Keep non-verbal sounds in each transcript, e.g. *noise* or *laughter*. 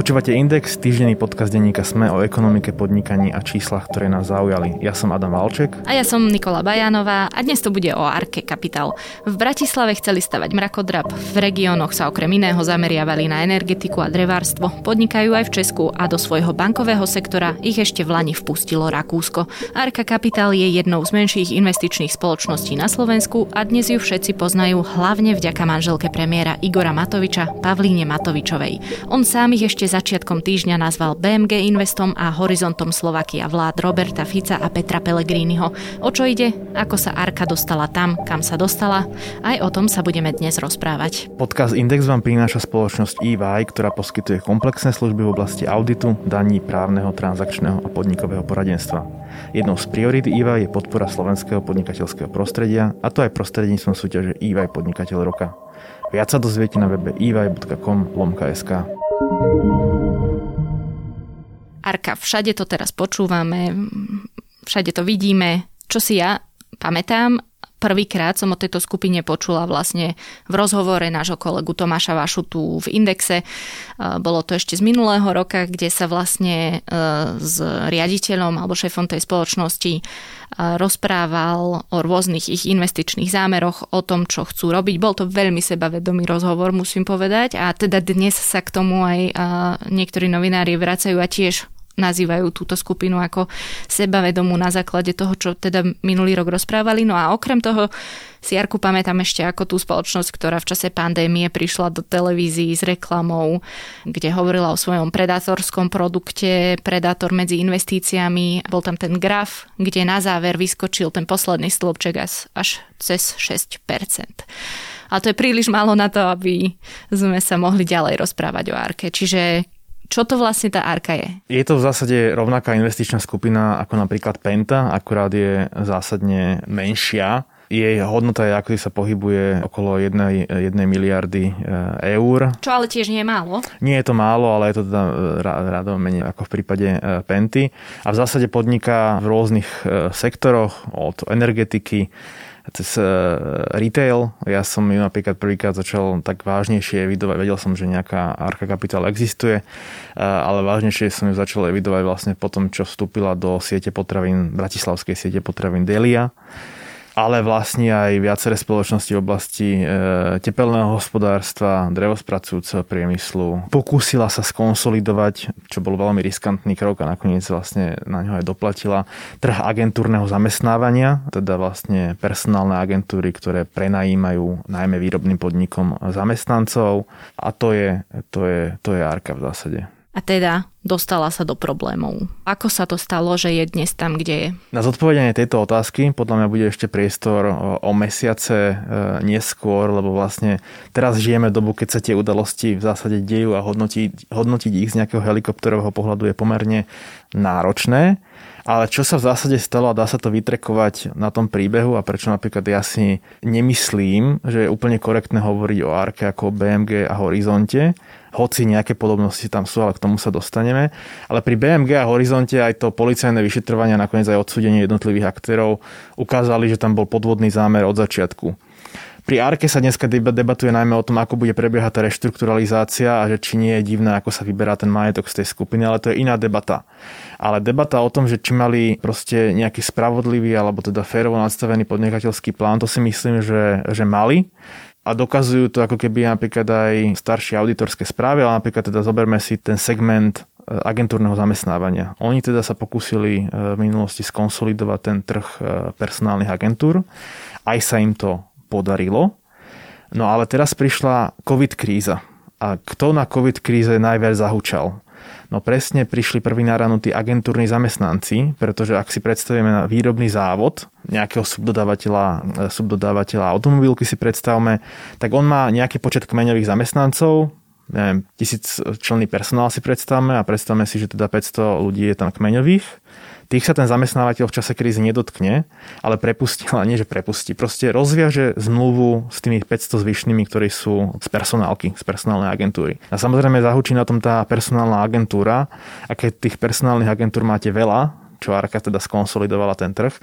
Počúvate Index, týždenný podcast denníka Sme o ekonomike, podnikaní a číslach, ktoré nás zaujali. Ja som Adam Valček. A ja som Nikola Bajanová a dnes to bude o Arke Capital. V Bratislave chceli stavať mrakodrap, v regiónoch sa okrem iného zameriavali na energetiku a drevárstvo, podnikajú aj v Česku a do svojho bankového sektora ich ešte v Lani vpustilo Rakúsko. Arka Capital je jednou z menších investičných spoločností na Slovensku a dnes ju všetci poznajú hlavne vďaka manželke premiéra Igora Matoviča, Pavlíne Matovičovej. On sám ich ešte začiatkom týždňa nazval BMG Investom a Horizontom Slovakia vlád Roberta Fica a Petra Pellegriniho. O čo ide? Ako sa Arka dostala tam, kam sa dostala? Aj o tom sa budeme dnes rozprávať. Podcast Index vám prináša spoločnosť EY, ktorá poskytuje komplexné služby v oblasti auditu, daní, právneho, transakčného a podnikového poradenstva. Jednou z priorít EY je podpora slovenského podnikateľského prostredia, a to aj prostredníctvom súťaže EY Podnikateľ roka. Viac sa dozviete na webe ey.com lomka.sk. Arka, všade to teraz počúvame, všade to vidíme. Čo si ja pamätám, prvýkrát som o tejto skupine počula vlastne v rozhovore nášho kolegu Tomáša Vašutu v Indexe. Bolo to ešte z minulého roka, kde sa vlastne e, s riaditeľom alebo šéfom tej spoločnosti rozprával o rôznych ich investičných zámeroch, o tom, čo chcú robiť. Bol to veľmi sebavedomý rozhovor, musím povedať. A teda dnes sa k tomu aj niektorí novinári vracajú a tiež nazývajú túto skupinu ako sebavedomú na základe toho, čo teda minulý rok rozprávali. No a okrem toho si Jarku pamätám ešte ako tú spoločnosť, ktorá v čase pandémie prišla do televízií s reklamou, kde hovorila o svojom predátorskom produkte, predátor medzi investíciami. Bol tam ten graf, kde na záver vyskočil ten posledný stĺpček až cez 6%. Ale to je príliš málo na to, aby sme sa mohli ďalej rozprávať o Arke. Čiže čo to vlastne tá Arka je? Je to v zásade rovnaká investičná skupina ako napríklad Penta, akurát je zásadne menšia. Jej hodnota je, ako sa pohybuje okolo 1, 1 miliardy eh, eur. Čo ale tiež nie je málo? Nie je to málo, ale je to teda eh, rado menej ako v prípade eh, Penty. A v zásade podniká v rôznych sektoroch, od energetiky, cez uh, retail. Ja som ju napríklad prvýkrát začal tak vážnejšie evidovať. Vedel som, že nejaká Arka Capital existuje, uh, ale vážnejšie som ju začal evidovať vlastne po tom, čo vstúpila do siete potravín, bratislavskej siete potravín Delia ale vlastne aj viaceré spoločnosti v oblasti e, tepelného hospodárstva, drevospracujúceho priemyslu. Pokúsila sa skonsolidovať, čo bol veľmi riskantný krok a nakoniec vlastne na ňo aj doplatila, trh agentúrneho zamestnávania, teda vlastne personálne agentúry, ktoré prenajímajú najmä výrobným podnikom zamestnancov a to je, to je, to je Arka v zásade a teda dostala sa do problémov. Ako sa to stalo, že je dnes tam, kde je? Na zodpovedanie tejto otázky podľa mňa bude ešte priestor o mesiace e, neskôr, lebo vlastne teraz žijeme dobu, keď sa tie udalosti v zásade dejú a hodnotiť, hodnotiť ich z nejakého helikopterového pohľadu je pomerne náročné. Ale čo sa v zásade stalo a dá sa to vytrekovať na tom príbehu a prečo napríklad ja si nemyslím, že je úplne korektné hovoriť o Arke ako o BMG a Horizonte, hoci nejaké podobnosti tam sú, ale k tomu sa dostaneme. Ale pri BMG a Horizonte aj to policajné vyšetrovanie a nakoniec aj odsúdenie jednotlivých aktérov ukázali, že tam bol podvodný zámer od začiatku. Pri Arke sa dneska debatuje najmä o tom, ako bude prebiehať tá reštrukturalizácia a že či nie je divné, ako sa vyberá ten majetok z tej skupiny, ale to je iná debata. Ale debata o tom, že či mali proste nejaký spravodlivý alebo teda férovo nadstavený podnikateľský plán, to si myslím, že, že mali a dokazujú to ako keby napríklad aj staršie auditorské správy, ale napríklad teda zoberme si ten segment e, agentúrneho zamestnávania. Oni teda sa pokúsili e, v minulosti skonsolidovať ten trh e, personálnych agentúr. Aj sa im to podarilo. No ale teraz prišla COVID kríza. A kto na COVID kríze najviac zahúčal? No presne prišli prví na ranu tí agentúrni zamestnanci, pretože ak si predstavíme na výrobný závod nejakého subdodávateľa, subdodávateľa automobilky si predstavme, tak on má nejaký počet kmeňových zamestnancov, neviem, tisíc členný personál si predstavme a predstavme si, že teda 500 ľudí je tam kmeňových Tých sa ten zamestnávateľ v čase krízy nedotkne, ale prepustí, ale nie, že prepustí. Proste rozviaže zmluvu s tými 500 zvyšnými, ktorí sú z personálky, z personálnej agentúry. A samozrejme zahučí na tom tá personálna agentúra a keď tých personálnych agentúr máte veľa, čo Arka teda skonsolidovala ten trh,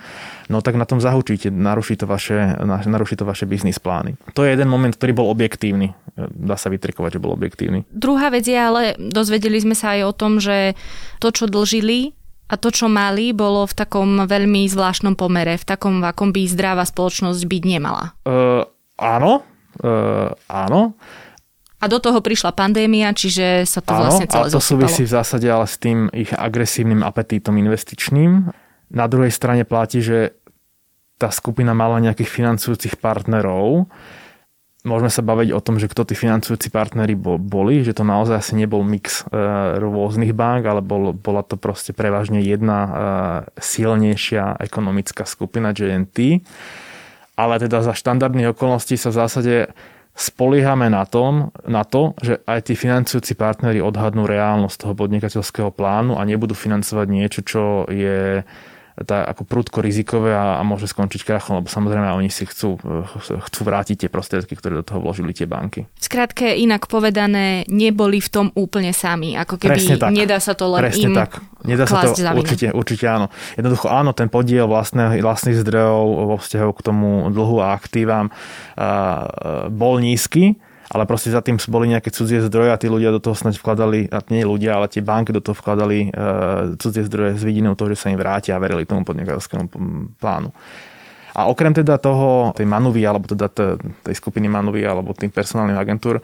no tak na tom zahučíte, naruší to vaše, naruší to vaše biznis plány. To je jeden moment, ktorý bol objektívny. Dá sa vytrikovať, že bol objektívny. Druhá vec je ale, dozvedeli sme sa aj o tom, že to, čo dlžili, a to, čo mali, bolo v takom veľmi zvláštnom pomere, v takom, v akom by zdravá spoločnosť byť nemala. Uh, áno, uh, áno. A do toho prišla pandémia, čiže sa to Áno, vlastne celé a to súvisí v zásade ale s tým ich agresívnym apetítom investičným. Na druhej strane platí, že tá skupina mala nejakých financujúcich partnerov. Môžeme sa baviť o tom, že kto tí financujúci partnery boli, že to naozaj asi nebol mix e, rôznych bank, ale bol, bola to proste prevažne jedna e, silnejšia ekonomická skupina JNT. Ale teda za štandardných okolností sa v zásade spoliehame na, tom, na to, že aj tí financujúci partnery odhadnú reálnosť toho podnikateľského plánu a nebudú financovať niečo, čo je tá, ako prudko rizikové a, a môže skončiť krachom, lebo samozrejme oni si chcú, chcú vrátiť tie prostriedky, ktoré do toho vložili tie banky. Skrátke, inak povedané, neboli v tom úplne sami, ako keby nedá sa to len Presne im tak. Nedá sa to, určite, určite áno. Jednoducho áno, ten podiel vlastných, vlastných zdrojov vo vzťahu k tomu dlhu a aktívam uh, bol nízky, ale proste za tým boli nejaké cudzie zdroje a tí ľudia do toho snáď vkladali, a nie ľudia, ale tie banky do toho vkladali uh, cudzie zdroje s vidinou toho, že sa im vrátia a verili tomu podnikateľskému plánu. A okrem teda toho, tej Manuvy, alebo teda tej skupiny Manuvy, alebo tým personálnych agentúr,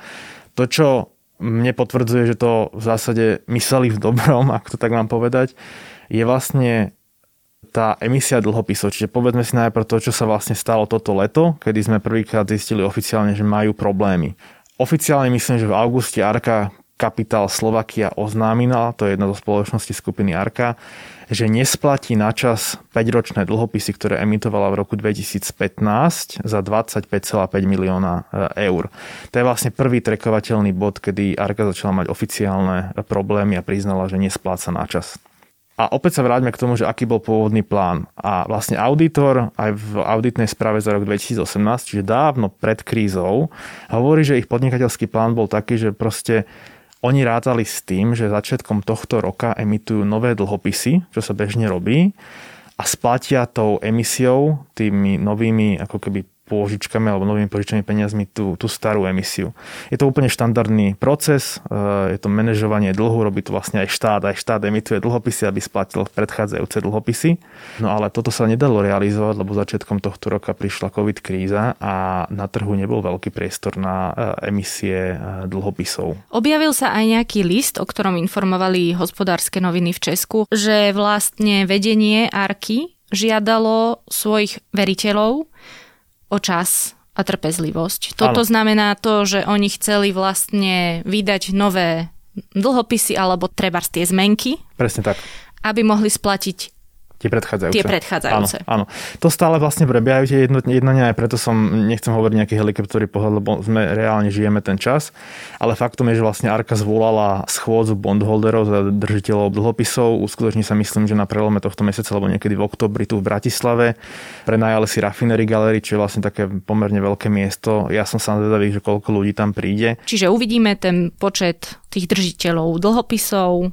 to, čo mne potvrdzuje, že to v zásade mysleli v dobrom, *laughs* ak to tak mám povedať, je vlastne tá emisia dlhopisov. Čiže povedzme si najprv to, čo sa vlastne stalo toto leto, kedy sme prvýkrát zistili oficiálne, že majú problémy. Oficiálne myslím, že v auguste Arka Kapitál Slovakia oznámila, to je jedna zo spoločností skupiny Arka, že nesplatí na čas 5-ročné dlhopisy, ktoré emitovala v roku 2015 za 25,5 milióna e, eur. To je vlastne prvý trekovateľný bod, kedy Arka začala mať oficiálne problémy a priznala, že nespláca na čas. A opäť sa vráťme k tomu, že aký bol pôvodný plán. A vlastne auditor aj v auditnej správe za rok 2018, čiže dávno pred krízou, hovorí, že ich podnikateľský plán bol taký, že proste oni rátali s tým, že začiatkom tohto roka emitujú nové dlhopisy, čo sa bežne robí, a splatia tou emisiou, tými novými ako keby pôžičkami alebo novými požičanými peniazmi tú, tú starú emisiu. Je to úplne štandardný proces, eh, je to manažovanie dlhu, robí to vlastne aj štát, aj štát emituje dlhopisy, aby splatil predchádzajúce dlhopisy. No ale toto sa nedalo realizovať, lebo začiatkom tohto roka prišla covid kríza a na trhu nebol veľký priestor na eh, emisie eh, dlhopisov. Objavil sa aj nejaký list, o ktorom informovali hospodárske noviny v Česku, že vlastne vedenie Arky žiadalo svojich veriteľov, o čas a trpezlivosť. Toto ano. znamená to, že oni chceli vlastne vydať nové dlhopisy alebo treba tie zmenky. Presne tak. Aby mohli splatiť Tie predchádzajúce. Tie predchádzajúce. Áno, áno. To stále vlastne prebiehajú tie jednania, aj preto som, nechcem hovoriť nejaký helikoptery pohľad, lebo sme reálne žijeme ten čas, ale faktom je, že vlastne Arka zvolala schôdzu bondholderov za držiteľov dlhopisov. Uskutoční sa myslím, že na prelome tohto mesiaca, alebo niekedy v oktobri tu v Bratislave. Prenajali si Raffinery Gallery, čo je vlastne také pomerne veľké miesto. Ja som sa zvedavý, že koľko ľudí tam príde. Čiže uvidíme ten počet tých držiteľov dlhopisov,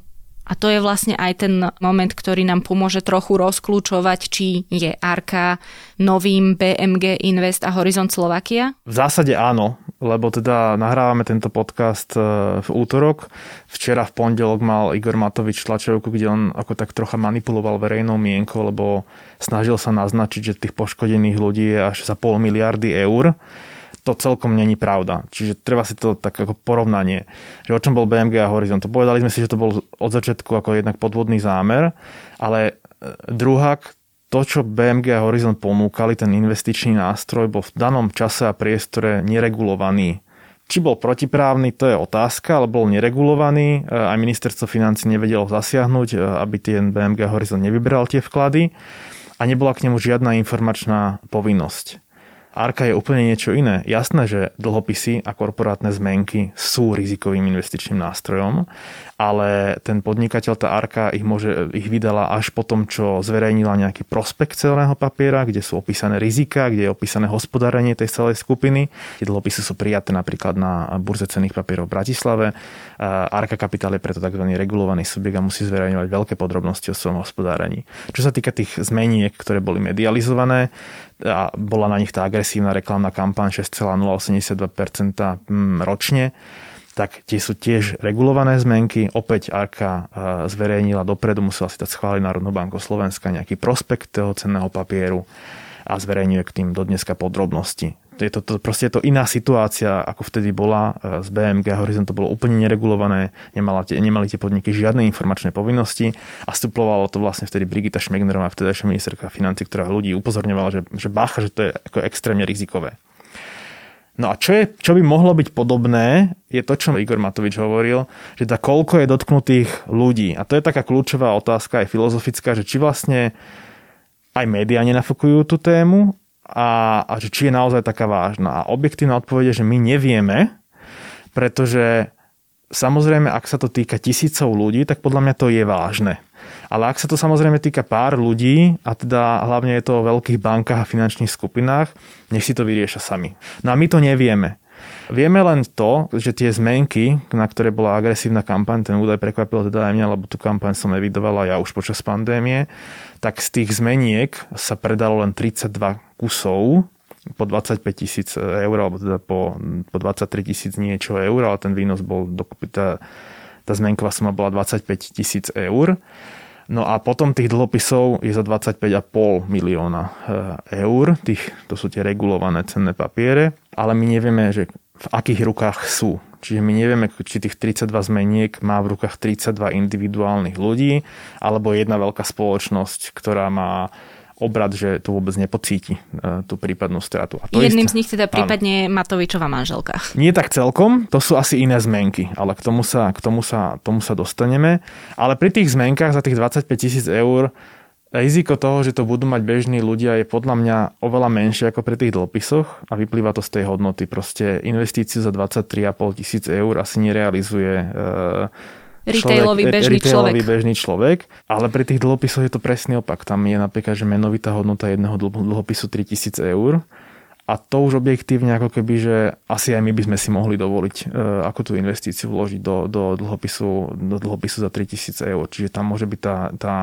a to je vlastne aj ten moment, ktorý nám pomôže trochu rozklúčovať, či je Arka novým BMG Invest a Horizont Slovakia? V zásade áno, lebo teda nahrávame tento podcast e, v útorok. Včera v pondelok mal Igor Matovič tlačovku, kde on ako tak trocha manipuloval verejnou mienkou, lebo snažil sa naznačiť, že tých poškodených ľudí je až za pol miliardy eur to celkom není pravda. Čiže treba si to tak ako porovnanie, že o čom bol BMG a Horizon. To povedali sme si, že to bol od začiatku ako jednak podvodný zámer, ale e, druhák, to, čo BMG a Horizon ponúkali, ten investičný nástroj, bol v danom čase a priestore neregulovaný. Či bol protiprávny, to je otázka, ale bol neregulovaný. E, aj ministerstvo financí nevedelo zasiahnuť, e, aby ten BMG Horizon nevybral tie vklady a nebola k nemu žiadna informačná povinnosť. Arka je úplne niečo iné. Jasné, že dlhopisy a korporátne zmenky sú rizikovým investičným nástrojom, ale ten podnikateľ, tá Arka ich, môže, ich vydala až po tom, čo zverejnila nejaký prospekt celého papiera, kde sú opísané rizika, kde je opísané hospodárenie tej celej skupiny. Tie dlhopisy sú prijaté napríklad na burze cených papierov v Bratislave. Arka Kapitál je preto tzv. regulovaný subjekt a musí zverejňovať veľké podrobnosti o svojom hospodárení. Čo sa týka tých zmeniek, ktoré boli medializované, a bola na nich tá agresívna reklamná kampaň 6,082% mm, ročne, tak tie sú tiež regulované zmenky. Opäť Arka e, zverejnila dopredu, musela si dať schváliť Národnú banku Slovenska nejaký prospekt toho cenného papieru a zverejňuje k tým do dneska podrobnosti. Je to, to, proste je to iná situácia, ako vtedy bola z e, BMG a Horizon to bolo úplne neregulované, nemala tie, nemali tie podniky žiadne informačné povinnosti a vstuplovalo to vlastne vtedy Brigita Šmegnerová, vtedajšia ministerka financí, ktorá ľudí upozorňovala, že, že bacha, že to je ako extrémne rizikové. No a čo, je, čo by mohlo byť podobné, je to, čo Igor Matovič hovoril, že tá koľko je dotknutých ľudí. A to je taká kľúčová otázka aj filozofická, že či vlastne aj médiá nenafúkujú tú tému a, a že či je naozaj taká vážna. A objektívna odpoveď je, že my nevieme, pretože samozrejme, ak sa to týka tisícov ľudí, tak podľa mňa to je vážne. Ale ak sa to samozrejme týka pár ľudí, a teda hlavne je to o veľkých bankách a finančných skupinách, nech si to vyriešia sami. No a my to nevieme. Vieme len to, že tie zmenky, na ktoré bola agresívna kampaň, ten údaj prekvapil teda aj mňa, lebo tú kampaň som evidovala ja už počas pandémie, tak z tých zmeniek sa predalo len 32 kusov po 25 tisíc eur, alebo teda po, po 23 tisíc niečo eur, ale ten výnos bol dokopy, tá, tá zmenková suma bola 25 tisíc eur. No a potom tých dlhopisov je za 25,5 milióna eh, eur, tých, to sú tie regulované cenné papiere, ale my nevieme, že v akých rukách sú. Čiže my nevieme, či tých 32 zmeniek má v rukách 32 individuálnych ľudí, alebo jedna veľká spoločnosť, ktorá má obrad, že to vôbec nepocíti e, tú prípadnú stratu. A to Jedným isté, z nich teda prípadne áno. Matovičová manželka. Nie tak celkom, to sú asi iné zmenky, ale k tomu sa, k tomu sa, tomu sa dostaneme. Ale pri tých zmenkách za tých 25 tisíc eur riziko toho, že to budú mať bežní ľudia je podľa mňa oveľa menšie ako pri tých dlhopisoch a vyplýva to z tej hodnoty. Proste investíciu za 23,5 tisíc eur asi nerealizuje e, retailový bežný retailový človek. bežný človek, ale pri tých dlhopisoch je to presný opak. Tam je napríklad, že menovitá hodnota jedného dlhopisu 3000 eur a to už objektívne ako keby, že asi aj my by sme si mohli dovoliť, e, ako tú investíciu vložiť do, do, dlhopisu, do dlhopisu za 3000 eur. Čiže tam môže byť tá, tá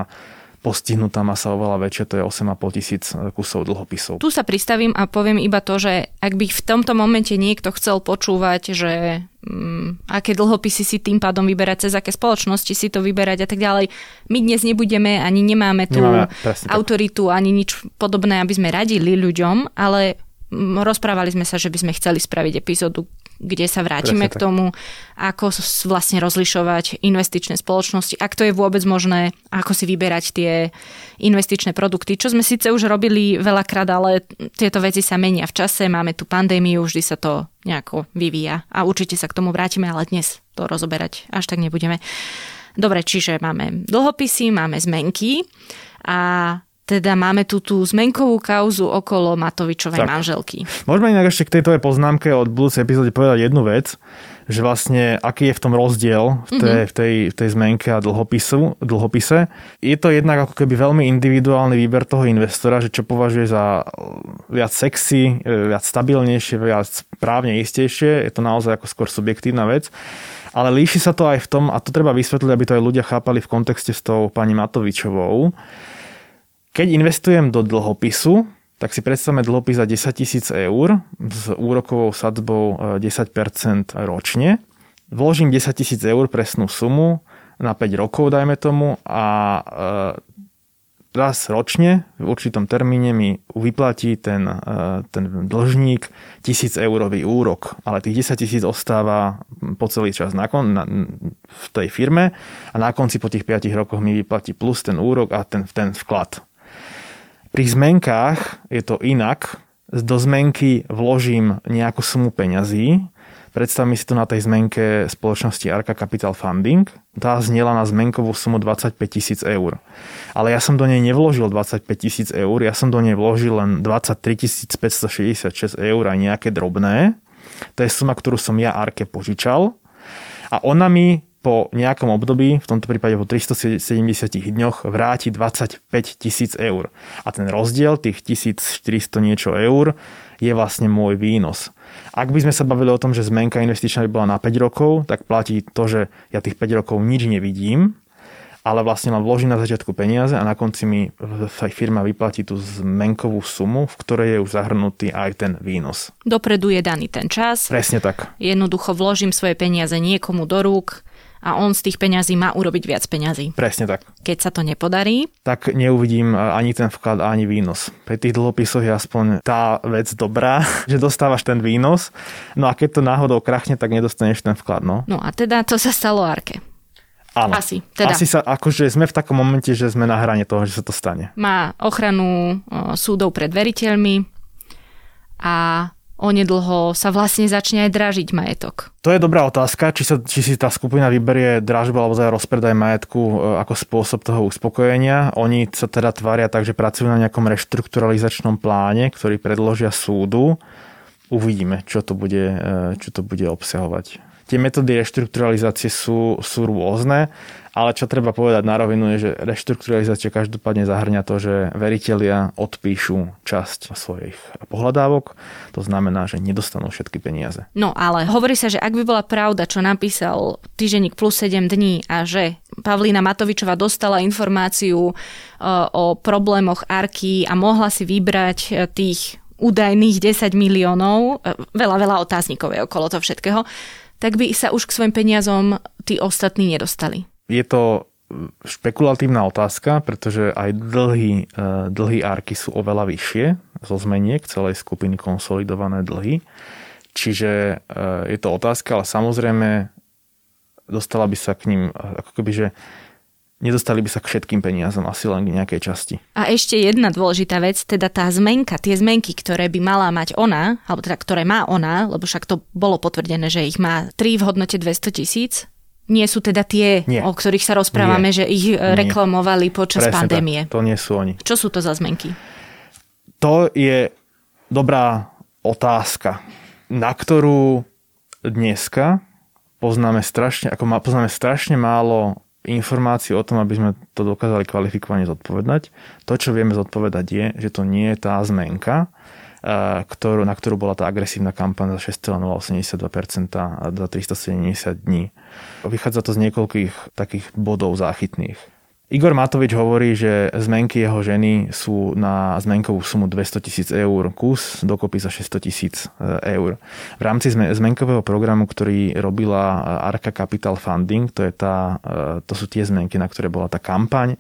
postihnutá masa oveľa väčšia, to je 8,5 tisíc kusov dlhopisov. Tu sa pristavím a poviem iba to, že ak by v tomto momente niekto chcel počúvať, že um, aké dlhopisy si tým pádom vyberať, cez aké spoločnosti si to vyberať a tak ďalej. My dnes nebudeme, ani nemáme tú nemáme, autoritu, ani nič podobné, aby sme radili ľuďom, ale rozprávali sme sa, že by sme chceli spraviť epizódu, kde sa vrátime Presne k tomu, ako vlastne rozlišovať investičné spoločnosti, ak to je vôbec možné, ako si vyberať tie investičné produkty, čo sme síce už robili veľakrát, ale tieto veci sa menia v čase, máme tu pandémiu, vždy sa to nejako vyvíja a určite sa k tomu vrátime, ale dnes to rozoberať až tak nebudeme. Dobre, čiže máme dlhopisy, máme zmenky a teda máme tu tú zmenkovú kauzu okolo Matovičovej tak. manželky. Môžeme inak ešte k tejto poznámke od budúcej epizóde povedať jednu vec, že vlastne aký je v tom rozdiel v tej, mm-hmm. v tej, v tej zmenke a dlhopisu, dlhopise. Je to jednak ako keby veľmi individuálny výber toho investora, že čo považuje za viac sexy, viac stabilnejšie, viac právne istejšie. Je to naozaj ako skôr subjektívna vec. Ale líši sa to aj v tom, a to treba vysvetliť, aby to aj ľudia chápali v kontexte s tou pani Matovičovou, keď investujem do dlhopisu, tak si predstavme dlhopis za 10 tisíc eur s úrokovou sadzbou 10% e, ročne. Vložím 10 tisíc eur presnú sumu na 5 rokov, dajme tomu, a e, raz ročne v určitom termíne mi vyplatí ten, e, ten dlžník 1000 eurový úrok, ale tých 10 tisíc ostáva po celý čas na, kon, na, v tej firme a na konci po tých 5 rokoch mi vyplatí plus ten úrok a ten, ten vklad. Pri zmenkách je to inak. Do zmenky vložím nejakú sumu peňazí, Predstavme si to na tej zmenke spoločnosti Arca Capital Funding. Tá zniela na zmenkovú sumu 25 tisíc eur. Ale ja som do nej nevložil 25 tisíc eur, ja som do nej vložil len 23 566 eur a nejaké drobné. To je suma, ktorú som ja Arke požičal. A ona mi po nejakom období, v tomto prípade po 370 dňoch, vráti 25 tisíc eur. A ten rozdiel, tých 1400 niečo eur, je vlastne môj výnos. Ak by sme sa bavili o tom, že zmenka investičná by bola na 5 rokov, tak platí to, že ja tých 5 rokov nič nevidím, ale vlastne len vložím na začiatku peniaze a na konci mi firma vyplatí tú zmenkovú sumu, v ktorej je už zahrnutý aj ten výnos. Dopredu je daný ten čas. Presne tak. Jednoducho vložím svoje peniaze niekomu do rúk, a on z tých peňazí má urobiť viac peňazí. Presne tak. Keď sa to nepodarí? Tak neuvidím ani ten vklad, ani výnos. Pri tých dlhopisoch je aspoň tá vec dobrá, *laughs* že dostávaš ten výnos, no a keď to náhodou krachne, tak nedostaneš ten vklad. No, no a teda to sa stalo Arke. Áno. Asi. Teda. Asi sa, akože sme v takom momente, že sme na hrane toho, že sa to stane. Má ochranu o, súdov pred veriteľmi a onedlho sa vlastne začne aj dražiť majetok? To je dobrá otázka, či, sa, či si tá skupina vyberie dražbu alebo za rozpredaj majetku e, ako spôsob toho uspokojenia. Oni sa teda tvária tak, že pracujú na nejakom reštrukturalizačnom pláne, ktorý predložia súdu. Uvidíme, čo to bude, e, čo to bude obsahovať. Tie metódy reštrukturalizácie sú, sú rôzne, ale čo treba povedať na rovinu je, že reštrukturalizácia každopádne zahrňa to, že veritelia odpíšu časť svojich pohľadávok. To znamená, že nedostanú všetky peniaze. No ale hovorí sa, že ak by bola pravda, čo napísal týženík plus 7 dní a že Pavlína Matovičová dostala informáciu e, o problémoch Arky a mohla si vybrať e, tých údajných 10 miliónov, e, veľa, veľa otáznikov je okolo toho všetkého, tak by sa už k svojim peniazom tí ostatní nedostali. Je to špekulatívna otázka, pretože aj dlhy, e, dlhy árky sú oveľa vyššie zo zmeniek celej skupiny konsolidované dlhy. Čiže e, je to otázka, ale samozrejme dostala by sa k ním ako keby, že nedostali by sa k všetkým peniazom, asi len k nejakej časti. A ešte jedna dôležitá vec, teda tá zmenka, tie zmenky, ktoré by mala mať ona, alebo teda ktoré má ona, lebo však to bolo potvrdené, že ich má 3 v hodnote 200 tisíc, nie sú teda tie, nie. o ktorých sa rozprávame, nie. že ich e, nie. reklamovali počas Presne pandémie. Tak. To nie sú oni. Čo sú to za zmenky? To je dobrá otázka, na ktorú dneska poznáme strašne, ako poznáme strašne málo informácií o tom, aby sme to dokázali kvalifikovane zodpovedať. To, čo vieme zodpovedať je, že to nie je tá zmenka, eh, ktorú, na ktorú bola tá agresívna kampaň za 6,082% za 370 dní. Vychádza to z niekoľkých takých bodov záchytných. Igor Matovič hovorí, že zmenky jeho ženy sú na zmenkovú sumu 200 tisíc eur kus, dokopy za 600 tisíc eh, eur. V rámci zmenkového programu, ktorý robila eh, Arca Capital Funding, to, je tá, eh, to sú tie zmenky, na ktoré bola tá kampaň,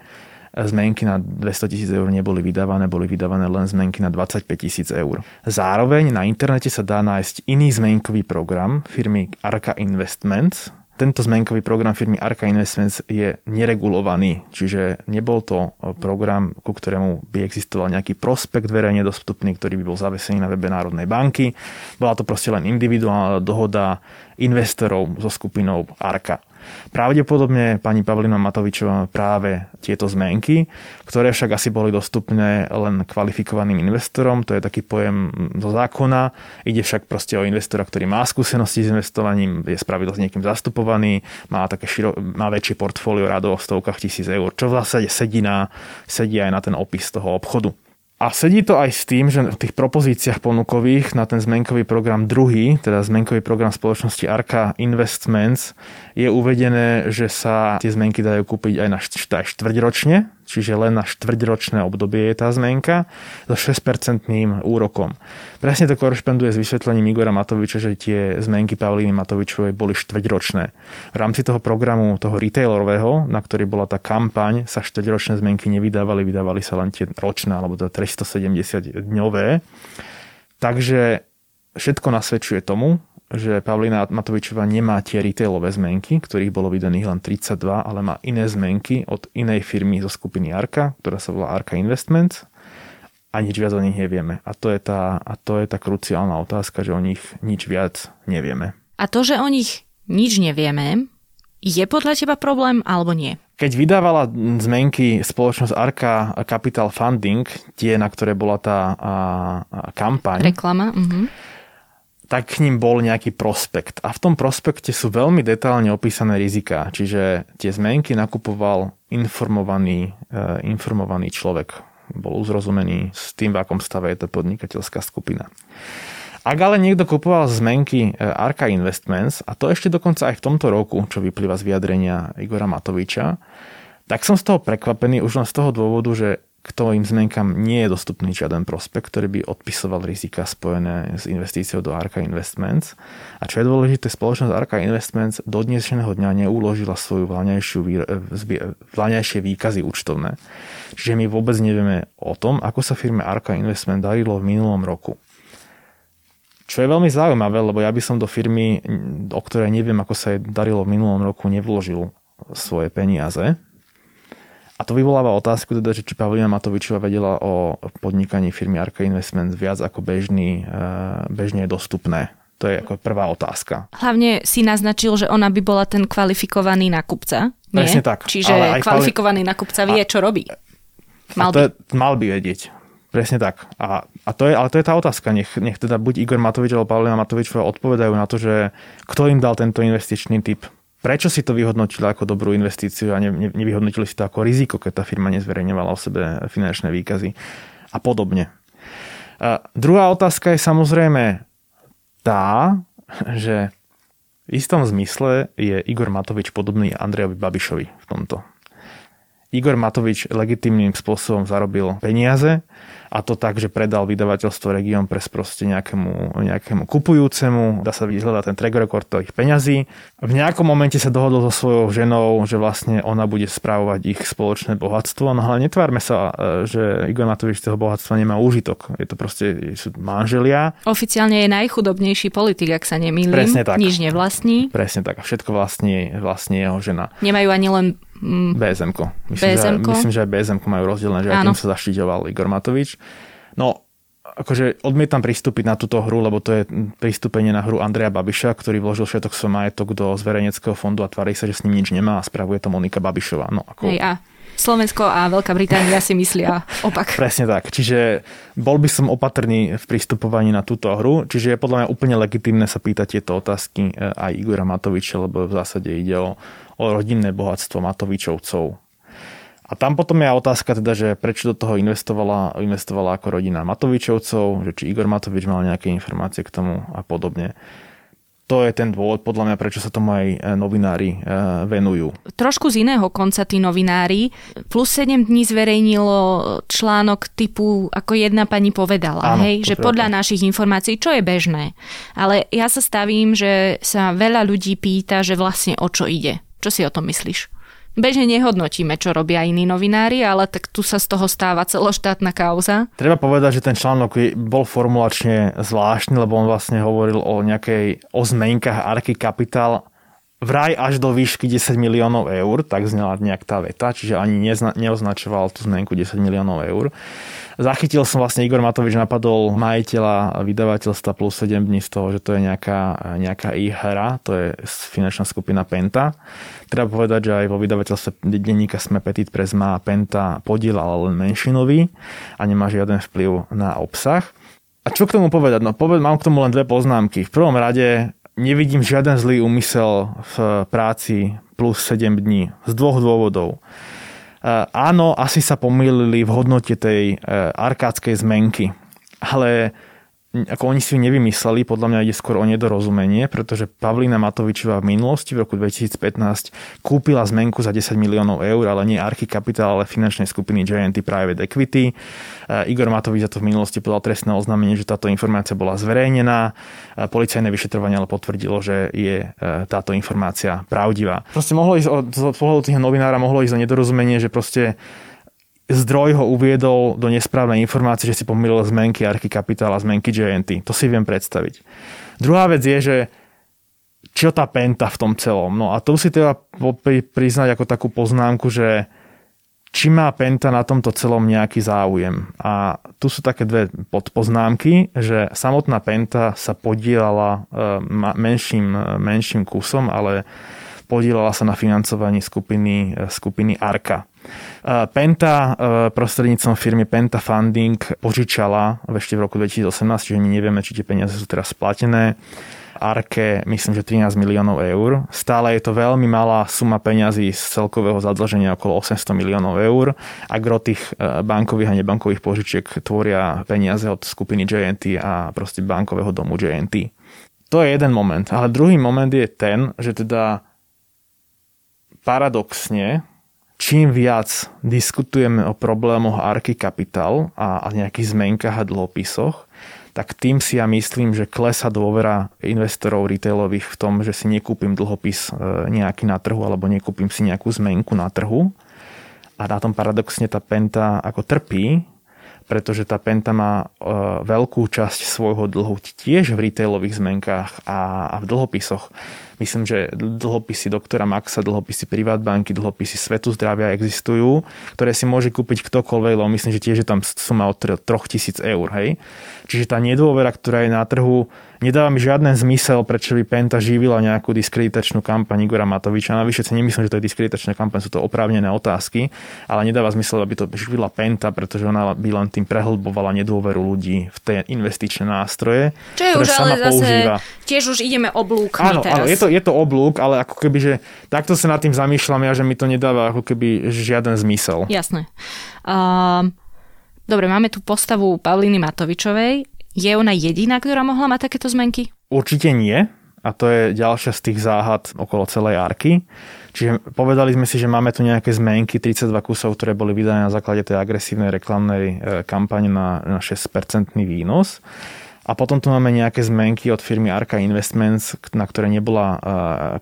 zmenky na 200 tisíc eur neboli vydávané, boli vydávané len zmenky na 25 tisíc eur. Zároveň na internete sa dá nájsť iný zmenkový program firmy Arca Investments, tento zmenkový program firmy Arca Investments je neregulovaný, čiže nebol to program, ku ktorému by existoval nejaký prospekt verejne dostupný, ktorý by bol zavesený na webe Národnej banky. Bola to proste len individuálna dohoda investorov so skupinou Arka. Pravdepodobne pani Pavlina Matovičová práve tieto zmenky, ktoré však asi boli dostupné len kvalifikovaným investorom, to je taký pojem zo zákona. Ide však proste o investora, ktorý má skúsenosti s investovaním, je spravidlo s niekým zastupovaný, má, také širo, má väčšie portfólio radov v stovkách tisíc eur, čo v zásade sedí, na, sedí aj na ten opis toho obchodu. A sedí to aj s tým, že v tých propozíciách ponukových na ten zmenkový program druhý, teda zmenkový program spoločnosti Arca Investments, je uvedené, že sa tie zmenky dajú kúpiť aj na štvrťročne, čiže len na štvrťročné obdobie je tá zmenka, so 6% úrokom. Presne to korešponduje s vysvetlením Igora Matoviča, že tie zmenky Pavlíny Matovičovej boli štvrťročné. V rámci toho programu, toho retailerového, na ktorý bola tá kampaň, sa štvrťročné zmenky nevydávali, vydávali sa len tie ročné, alebo to 370 dňové. Takže všetko nasvedčuje tomu, že Pavlina Matovičová nemá tie retailové zmenky, ktorých bolo vydaných len 32, ale má iné zmenky od inej firmy zo skupiny Arka, ktorá sa volá Arka Investments a nič viac o nich nevieme. A to je tá, a to je tá kruciálna otázka, že o nich nič viac nevieme. A to, že o nich nič nevieme, je podľa teba problém alebo nie? Keď vydávala zmenky spoločnosť Arka Capital Funding, tie, na ktoré bola tá a, a, kampaň, Reklama. Uh-huh. Tak k ním bol nejaký prospekt. A v tom prospekte sú veľmi detálne opísané rizika. Čiže tie zmenky nakupoval informovaný, uh, informovaný človek. Bol uzrozumený s tým, v akom stave je to podnikateľská skupina. Ak ale niekto kupoval zmenky e, Arka Investments, a to ešte dokonca aj v tomto roku, čo vyplýva z vyjadrenia Igora Matoviča, tak som z toho prekvapený už len z toho dôvodu, že k tvojim zmenkám nie je dostupný žiaden prospekt, ktorý by odpisoval rizika spojené s investíciou do Arka Investments. A čo je dôležité, spoločnosť Arka Investments do dnešného dňa neuložila svoju vláňajšie výkazy účtovné. Čiže my vôbec nevieme o tom, ako sa firme Arka Investment darilo v minulom roku. Čo je veľmi zaujímavé, lebo ja by som do firmy, o ktorej neviem, ako sa jej darilo v minulom roku, nevložil svoje peniaze. A to vyvoláva otázku, teda, že či Pavlina Matovičová vedela o podnikaní firmy Arca Investments viac ako bežný, eh, bežne je dostupné. To je ako prvá otázka. Hlavne si naznačil, že ona by bola ten kvalifikovaný nakupca. Nie? Presne tak. Čiže ale aj kvalifikovaný nakupca vie, čo robí. Mal by. Je, mal by vedieť. Presne tak. A, a to je, ale to je tá otázka. Nech, nech teda buď Igor Matovič alebo Pavlina Matovičová odpovedajú na to, že kto im dal tento investičný typ. Prečo si to vyhodnotili ako dobrú investíciu a ne, ne, nevyhodnotili si to ako riziko, keď tá firma nezverejňovala o sebe finančné výkazy a podobne. A druhá otázka je samozrejme tá, že v istom zmysle je Igor Matovič podobný Andrejovi Babišovi v tomto. Igor Matovič legitimným spôsobom zarobil peniaze, a to tak, že predal vydavateľstvo Region Press proste nejakému, nejakému kupujúcemu, dá sa vyhľadať ten track record tých peňazí. V nejakom momente sa dohodol so svojou ženou, že vlastne ona bude správovať ich spoločné bohatstvo, no ale netvárme sa, e, že Igor Matovič toho bohatstva nemá úžitok. Je to proste sú manželia. Oficiálne je najchudobnejší politik, ak sa nemýlim. Presne tak. Nič nevlastní. Presne tak. A všetko vlastní, vlastní jeho žena. Nemajú ani len Mm. BSM-ko. Myslím, BSM-ko? Že, myslím, že aj BSM máme rozdelené, že aj tým sa zaštiťoval Igor Matovič. No, akože odmietam pristúpiť na túto hru, lebo to je pristúpenie na hru Andreja Babiša, ktorý vložil všetok svoj majetok do zverejneckého fondu a tvári sa, že s ním nič nemá a spravuje to Monika Babišová. No, ako... Hej, a Slovensko a Veľká Británia si myslia opak. *laughs* Presne tak. Čiže bol by som opatrný v pristupovaní na túto hru. Čiže je podľa mňa úplne legitimné sa pýtať tieto otázky eh, aj Igora Matoviča, lebo v zásade ide o o rodinné bohatstvo Matovičovcov. A tam potom je otázka teda, že prečo do toho investovala, investovala ako rodina Matovičovcov, že či Igor Matovič mal nejaké informácie k tomu a podobne. To je ten dôvod, podľa mňa, prečo sa tomu aj e, novinári e, venujú. Trošku z iného konca tí novinári. Plus 7 dní zverejnilo článok typu, ako jedna pani povedala, Áno, hej, že podľa našich informácií, čo je bežné. Ale ja sa stavím, že sa veľa ľudí pýta, že vlastne o čo ide. Čo si o tom myslíš? Bežne nehodnotíme, čo robia iní novinári, ale tak tu sa z toho stáva celoštátna kauza. Treba povedať, že ten článok bol formulačne zvláštny, lebo on vlastne hovoril o nejakej o zmenkách Arky Capital vraj až do výšky 10 miliónov eur, tak znala nejak tá veta, čiže ani nezna, neoznačoval tú zmenku 10 miliónov eur. Zachytil som vlastne, Igor Matovič napadol majiteľa vydavateľstva plus 7 dní z toho, že to je nejaká, nejaká ich hra, to je finančná skupina Penta. Treba povedať, že aj vo vydavateľstve denníka Sme Petit Press má Penta podiel, ale len menšinový a nemá žiaden vplyv na obsah. A čo k tomu povedať? No poved, mám k tomu len dve poznámky. V prvom rade nevidím žiaden zlý úmysel v práci plus 7 dní. Z dvoch dôvodov. Áno, asi sa pomýlili v hodnote tej e, arkádskej zmenky, ale ako oni si ju nevymysleli, podľa mňa ide skôr o nedorozumenie, pretože Pavlína Matovičová v minulosti, v roku 2015, kúpila zmenku za 10 miliónov eur, ale nie Archy Capital, ale finančnej skupiny JNT Private Equity. Eh, Igor Matovič za to v minulosti podal trestné oznámenie, že táto informácia bola zverejnená. Eh, policajné vyšetrovanie ale potvrdilo, že je eh, táto informácia pravdivá. Proste mohlo ísť, z pohľadu tých novinára mohlo ísť o nedorozumenie, že proste zdroj ho uviedol do nesprávnej informácie, že si pomýlil zmenky Archy Capital a zmenky JNT. To si viem predstaviť. Druhá vec je, že čo tá penta v tom celom. No a to si treba priznať ako takú poznámku, že či má Penta na tomto celom nejaký záujem. A tu sú také dve podpoznámky, že samotná Penta sa podielala menším, menším kusom, ale podielala sa na financovaní skupiny, skupiny Arka. Penta prostredníctvom firmy Penta Funding požičala ešte v roku 2018, čiže my nevieme, či tie peniaze sú teraz splatené Arke, myslím, že 13 miliónov eur. Stále je to veľmi malá suma peňazí z celkového zadlženia okolo 800 miliónov eur a gro tých e, bankových a nebankových požičiek tvoria peniaze od skupiny JNT a proste bankového domu JNT. To je jeden moment. Ale druhý moment je ten, že teda paradoxne, čím viac diskutujeme o problémoch Arky Capital a, a nejakých zmenkách a dlhopisoch, tak tým si ja myslím, že klesa dôvera investorov retailových v tom, že si nekúpim dlhopis e, nejaký na trhu alebo nekúpim si nejakú zmenku na trhu. A na tom paradoxne tá penta ako trpí, pretože tá penta má e, veľkú časť svojho dlhu tiež v retailových zmenkách a, a v dlhopisoch. Myslím, že dlhopisy doktora Maxa, dlhopisy Privátbanky, dlhopisy Svetu zdravia existujú, ktoré si môže kúpiť ktokoľvek, lebo myslím, že tiež je tam suma od 3000 eur. Hej? Čiže tá nedôvera, ktorá je na trhu, nedáva mi žiaden zmysel, prečo by Penta živila nejakú diskreditačnú kampaň Igora Matoviča. Navyše si nemyslím, že to je diskreditačná kampaň, sú to oprávnené otázky, ale nedáva zmysel, aby to živila Penta, pretože ona by len tým prehlbovala nedôveru ľudí v tie investičné nástroje, Čo je ktoré už sama ale zase, používa. Tiež už ideme oblúkmi Áno, teraz. áno, je to, je to oblúk, ale ako keby, že takto sa nad tým zamýšľam ja, že mi to nedáva ako keby žiaden zmysel. Jasné. Uh, dobre, máme tu postavu Pavliny Matovičovej. Je ona jediná, ktorá mohla mať takéto zmenky? Určite nie. A to je ďalšia z tých záhad okolo celej arky. Čiže povedali sme si, že máme tu nejaké zmenky, 32 kusov, ktoré boli vydané na základe tej agresívnej reklamnej e, kampane na, na 6% výnos. A potom tu máme nejaké zmenky od firmy Arka Investments, na ktoré nebola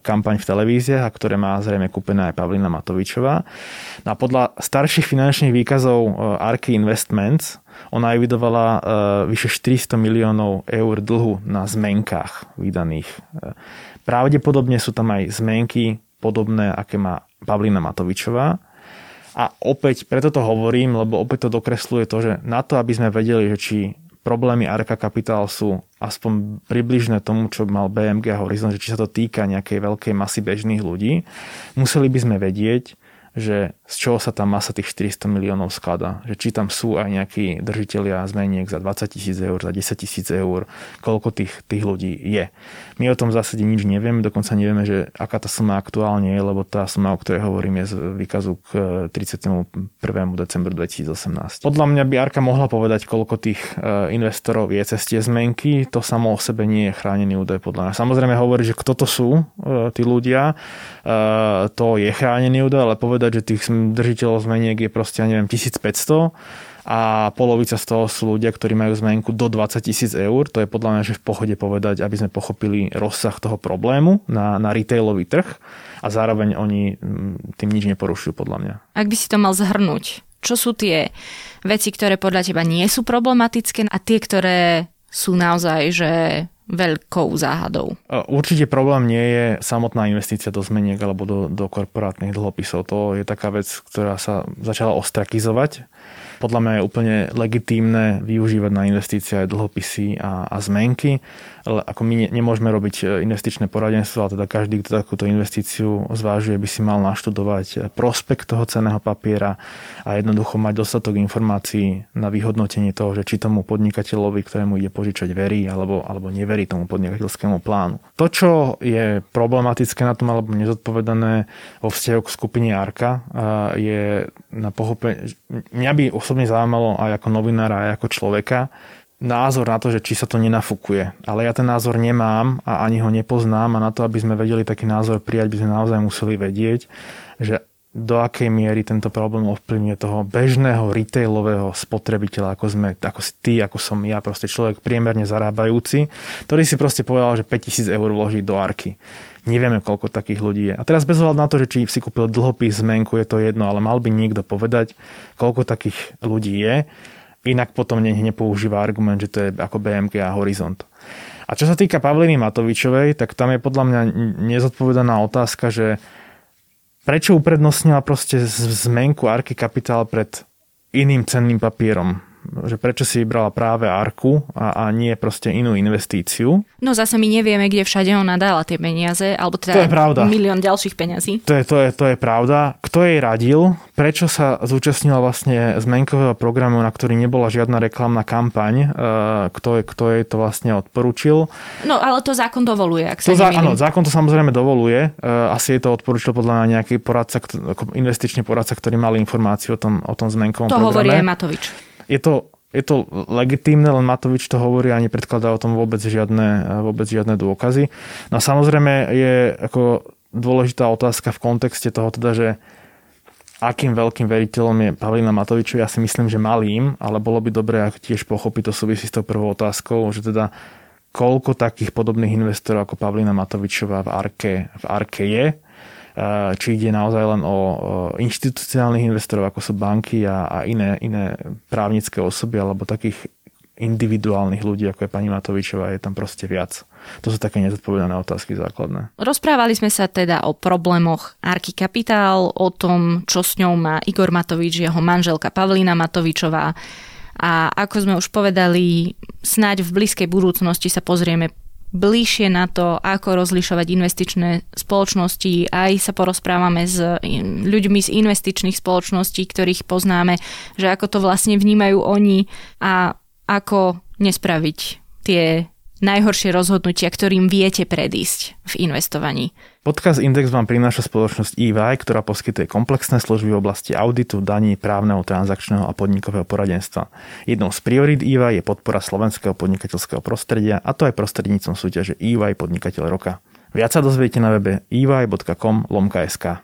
kampaň v televízii a ktoré má zrejme kúpená aj Pavlina Matovičová. No a podľa starších finančných výkazov Arky Investments ona evidovala vyše 400 miliónov eur dlhu na zmenkách vydaných. Pravdepodobne sú tam aj zmenky podobné, aké má Pavlina Matovičová. A opäť, preto to hovorím, lebo opäť to dokresluje to, že na to, aby sme vedeli, že či problémy Arka Capital sú aspoň približné tomu, čo mal BMG a Horizon, že či sa to týka nejakej veľkej masy bežných ľudí, museli by sme vedieť, že z čoho sa tá masa tých 400 miliónov skladá. Že či tam sú aj nejakí držiteľia zmeniek za 20 tisíc eur, za 10 tisíc eur, koľko tých, tých ľudí je. My o tom v zásade nič nevieme, dokonca nevieme, že aká tá suma aktuálne je, lebo tá suma, o ktorej hovorím, je z výkazu k 31. decembru 2018. Podľa mňa by Arka mohla povedať, koľko tých e, investorov je cez tie zmenky, to samo o sebe nie je chránený údaj podľa mňa. Samozrejme hovorí, že kto to sú e, tí ľudia, e, to je chránený údaj, ale povedať povedať, že tých držiteľov zmeniek je proste, ja neviem, 1500 a polovica z toho sú ľudia, ktorí majú zmenku do 20 tisíc eur. To je podľa mňa, že v pohode povedať, aby sme pochopili rozsah toho problému na, na retailový trh a zároveň oni mm, tým nič neporušujú podľa mňa. Ak by si to mal zhrnúť, čo sú tie veci, ktoré podľa teba nie sú problematické a tie, ktoré sú naozaj, že veľkou záhadou. Určite problém nie je samotná investícia do zmeniek alebo do, do korporátnych dlhopisov. To je taká vec, ktorá sa začala ostrakizovať podľa mňa je úplne legitímne využívať na investície aj dlhopisy a, a zmenky. Ako my ne, nemôžeme robiť e, investičné poradenstvo, ale teda každý, kto takúto investíciu zvážuje, by si mal naštudovať e, prospekt toho ceného papiera a jednoducho mať dostatok informácií na vyhodnotenie toho, že či tomu podnikateľovi, ktorému ide požičať, verí alebo, alebo neverí tomu podnikateľskému plánu. To, čo je problematické na tom alebo nezodpovedané vo vzťahu k skupine Arka, je na pochopenie, mňa by osobne zaujímalo aj ako novinára, aj ako človeka, názor na to, že či sa to nenafukuje. Ale ja ten názor nemám a ani ho nepoznám a na to, aby sme vedeli taký názor prijať, by sme naozaj museli vedieť, že do akej miery tento problém ovplyvňuje toho bežného retailového spotrebiteľa, ako sme, ako si ty, ako som ja, proste človek priemerne zarábajúci, ktorý si proste povedal, že 5000 eur vloží do arky. Nevieme, koľko takých ľudí je. A teraz bez ohľadu na to, že či si kúpil dlhopis, zmenku, je to jedno, ale mal by niekto povedať, koľko takých ľudí je. Inak potom nech nepoužíva argument, že to je ako BMG a Horizont. A čo sa týka Pavliny Matovičovej, tak tam je podľa mňa nezodpovedaná otázka, že prečo uprednostnila proste zmenku Arky Capital pred iným cenným papierom? Že prečo si vybrala práve Arku a, a nie proste inú investíciu. No zase my nevieme, kde všade ona dala tie peniaze, alebo teda to je pravda. milión ďalších peňazí. To je, to, je, to je pravda. Kto jej radil? Prečo sa zúčastnila vlastne zmenkového programu, na ktorý nebola žiadna reklamná kampaň? E, kto, je, kto jej to vlastne odporučil? No ale to zákon dovoluje, ak sa to Áno, zákon to samozrejme dovoluje. E, asi je to odporučil podľa mňa nejaký poradca, investičný poradca, ktorý mal informáciu o tom, o tom zmenkovom to programe. To hovorí Matovič je to, je to legitímne, len Matovič to hovorí a nepredkladá o tom vôbec žiadne, vôbec žiadne dôkazy. No a samozrejme je ako dôležitá otázka v kontexte toho teda, že akým veľkým veriteľom je Pavlina Matovičová, ja si myslím, že malým, ale bolo by dobré ak tiež pochopiť to súvisí s tou prvou otázkou, že teda koľko takých podobných investorov ako Pavlina Matovičová v Arke, v Arke je Eh, či ide naozaj len o inštitucionálnych investorov, ako sú banky a, a iné, iné právnické osoby, alebo takých individuálnych ľudí, ako je pani Matovičová, je tam proste viac. To sú také nezodpovedané otázky základné. Rozprávali sme sa teda o problémoch Arky Kapitál, o tom, čo s ňou má Igor Matovič, jeho manželka Pavlína Matovičová. A ako sme už povedali, snáď v blízkej budúcnosti sa pozrieme bližšie na to, ako rozlišovať investičné spoločnosti. Aj sa porozprávame s ľuďmi z investičných spoločností, ktorých poznáme, že ako to vlastne vnímajú oni a ako nespraviť tie najhoršie rozhodnutia, ktorým viete predísť v investovaní. Podcast Index vám prináša spoločnosť EY, ktorá poskytuje komplexné služby v oblasti auditu, daní, právneho, transakčného a podnikového poradenstva. Jednou z priorít EY je podpora slovenského podnikateľského prostredia a to aj prostredníctvom súťaže EY Podnikateľ roka. Viac sa dozviete na webe ey.com lomka.sk.